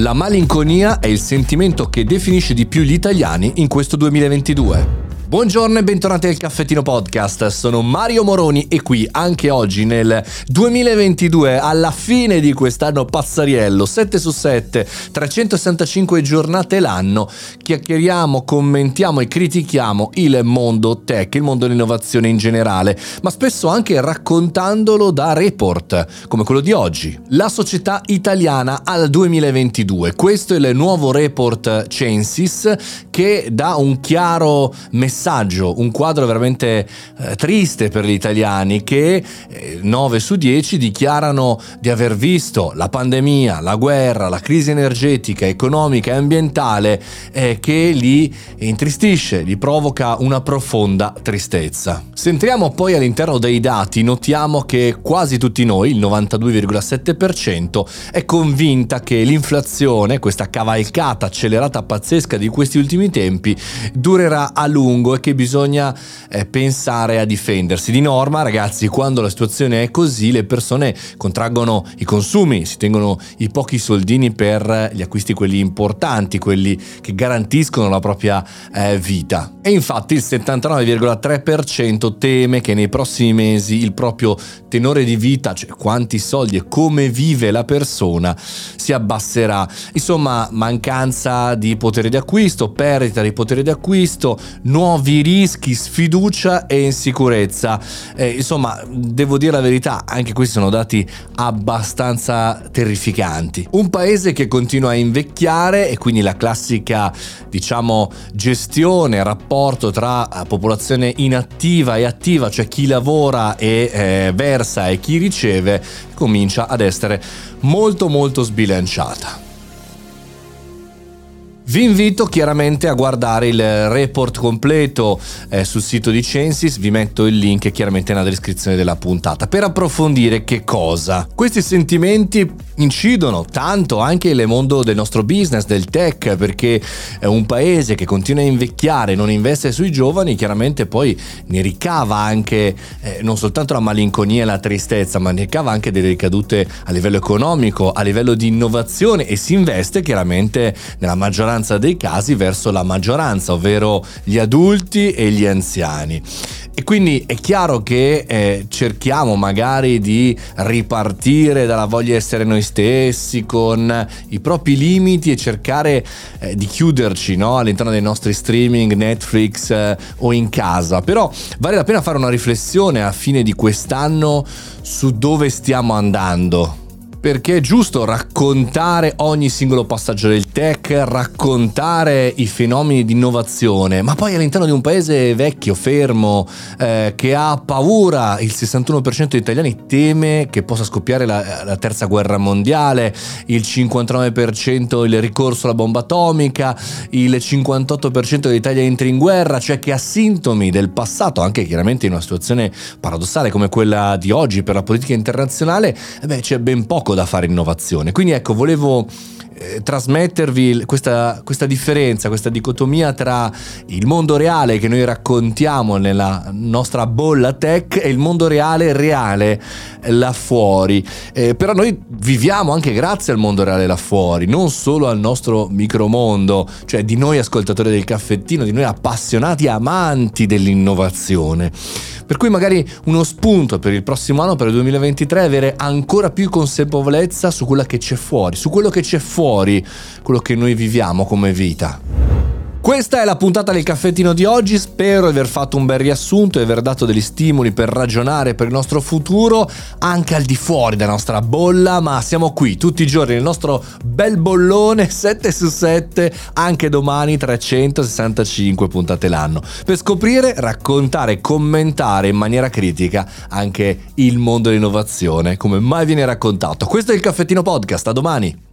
La malinconia è il sentimento che definisce di più gli italiani in questo 2022. Buongiorno e bentornati al Caffettino Podcast, sono Mario Moroni e qui anche oggi nel 2022, alla fine di quest'anno pazzariello, 7 su 7, 365 giornate l'anno, chiacchieriamo, commentiamo e critichiamo il mondo tech, il mondo dell'innovazione in generale, ma spesso anche raccontandolo da report, come quello di oggi. La società italiana al 2022, questo è il nuovo report Censis che dà un chiaro messaggio messaggio, un quadro veramente eh, triste per gli italiani che eh, 9 su 10 dichiarano di aver visto la pandemia, la guerra, la crisi energetica, economica e ambientale eh, che li intristisce, gli provoca una profonda tristezza. Se entriamo poi all'interno dei dati notiamo che quasi tutti noi, il 92,7%, è convinta che l'inflazione, questa cavalcata accelerata pazzesca di questi ultimi tempi, durerà a lungo lungo e che bisogna eh, pensare a difendersi. Di norma, ragazzi, quando la situazione è così, le persone contraggono i consumi, si tengono i pochi soldini per gli acquisti quelli importanti, quelli che garantiscono la propria eh, vita. E infatti il 79,3% teme che nei prossimi mesi il proprio tenore di vita, cioè quanti soldi e come vive la persona, si abbasserà. Insomma, mancanza di potere di acquisto, perdita di potere di acquisto, nuovi nuovi rischi, sfiducia e insicurezza. Eh, insomma, devo dire la verità, anche questi sono dati abbastanza terrificanti. Un paese che continua a invecchiare e quindi la classica, diciamo, gestione, rapporto tra eh, popolazione inattiva e attiva, cioè chi lavora e eh, versa e chi riceve, comincia ad essere molto molto sbilanciata. Vi invito chiaramente a guardare il report completo eh, sul sito di Censis, vi metto il link chiaramente nella descrizione della puntata per approfondire che cosa. Questi sentimenti incidono tanto anche nel mondo del nostro business, del tech, perché è un paese che continua a invecchiare, non investe sui giovani, chiaramente poi ne ricava anche eh, non soltanto la malinconia e la tristezza, ma ne ricava anche delle ricadute a livello economico, a livello di innovazione e si investe chiaramente nella maggioranza maggioranza dei casi verso la maggioranza, ovvero gli adulti e gli anziani. E quindi è chiaro che eh, cerchiamo magari di ripartire dalla voglia di essere noi stessi con i propri limiti e cercare eh, di chiuderci no? all'interno dei nostri streaming, Netflix eh, o in casa. Però vale la pena fare una riflessione a fine di quest'anno su dove stiamo andando perché è giusto raccontare ogni singolo passaggio del tech, raccontare i fenomeni di innovazione, ma poi all'interno di un paese vecchio, fermo, eh, che ha paura, il 61% degli italiani teme che possa scoppiare la, la terza guerra mondiale, il 59% il ricorso alla bomba atomica, il 58% dell'Italia entri in guerra, cioè che ha sintomi del passato, anche chiaramente in una situazione paradossale come quella di oggi per la politica internazionale, eh beh, c'è ben poco poco da fare innovazione. Quindi ecco, volevo eh, trasmettervi questa, questa, differenza, questa dicotomia tra il mondo reale che noi raccontiamo nella nostra bolla tech e il mondo reale reale là fuori. Eh, però noi viviamo anche grazie al mondo reale là fuori, non solo al nostro micromondo, cioè di noi ascoltatori del caffettino, di noi appassionati amanti dell'innovazione. Per cui magari uno spunto per il prossimo anno, per il 2023, è avere ancora più consapevolezza su quello che c'è fuori, su quello che c'è fuori, quello che noi viviamo come vita. Questa è la puntata del caffettino di oggi, spero di aver fatto un bel riassunto e aver dato degli stimoli per ragionare per il nostro futuro anche al di fuori della nostra bolla, ma siamo qui tutti i giorni nel nostro bel bollone 7 su 7, anche domani 365 puntate l'anno, per scoprire, raccontare commentare in maniera critica anche il mondo dell'innovazione come mai viene raccontato. Questo è il caffettino podcast, a domani!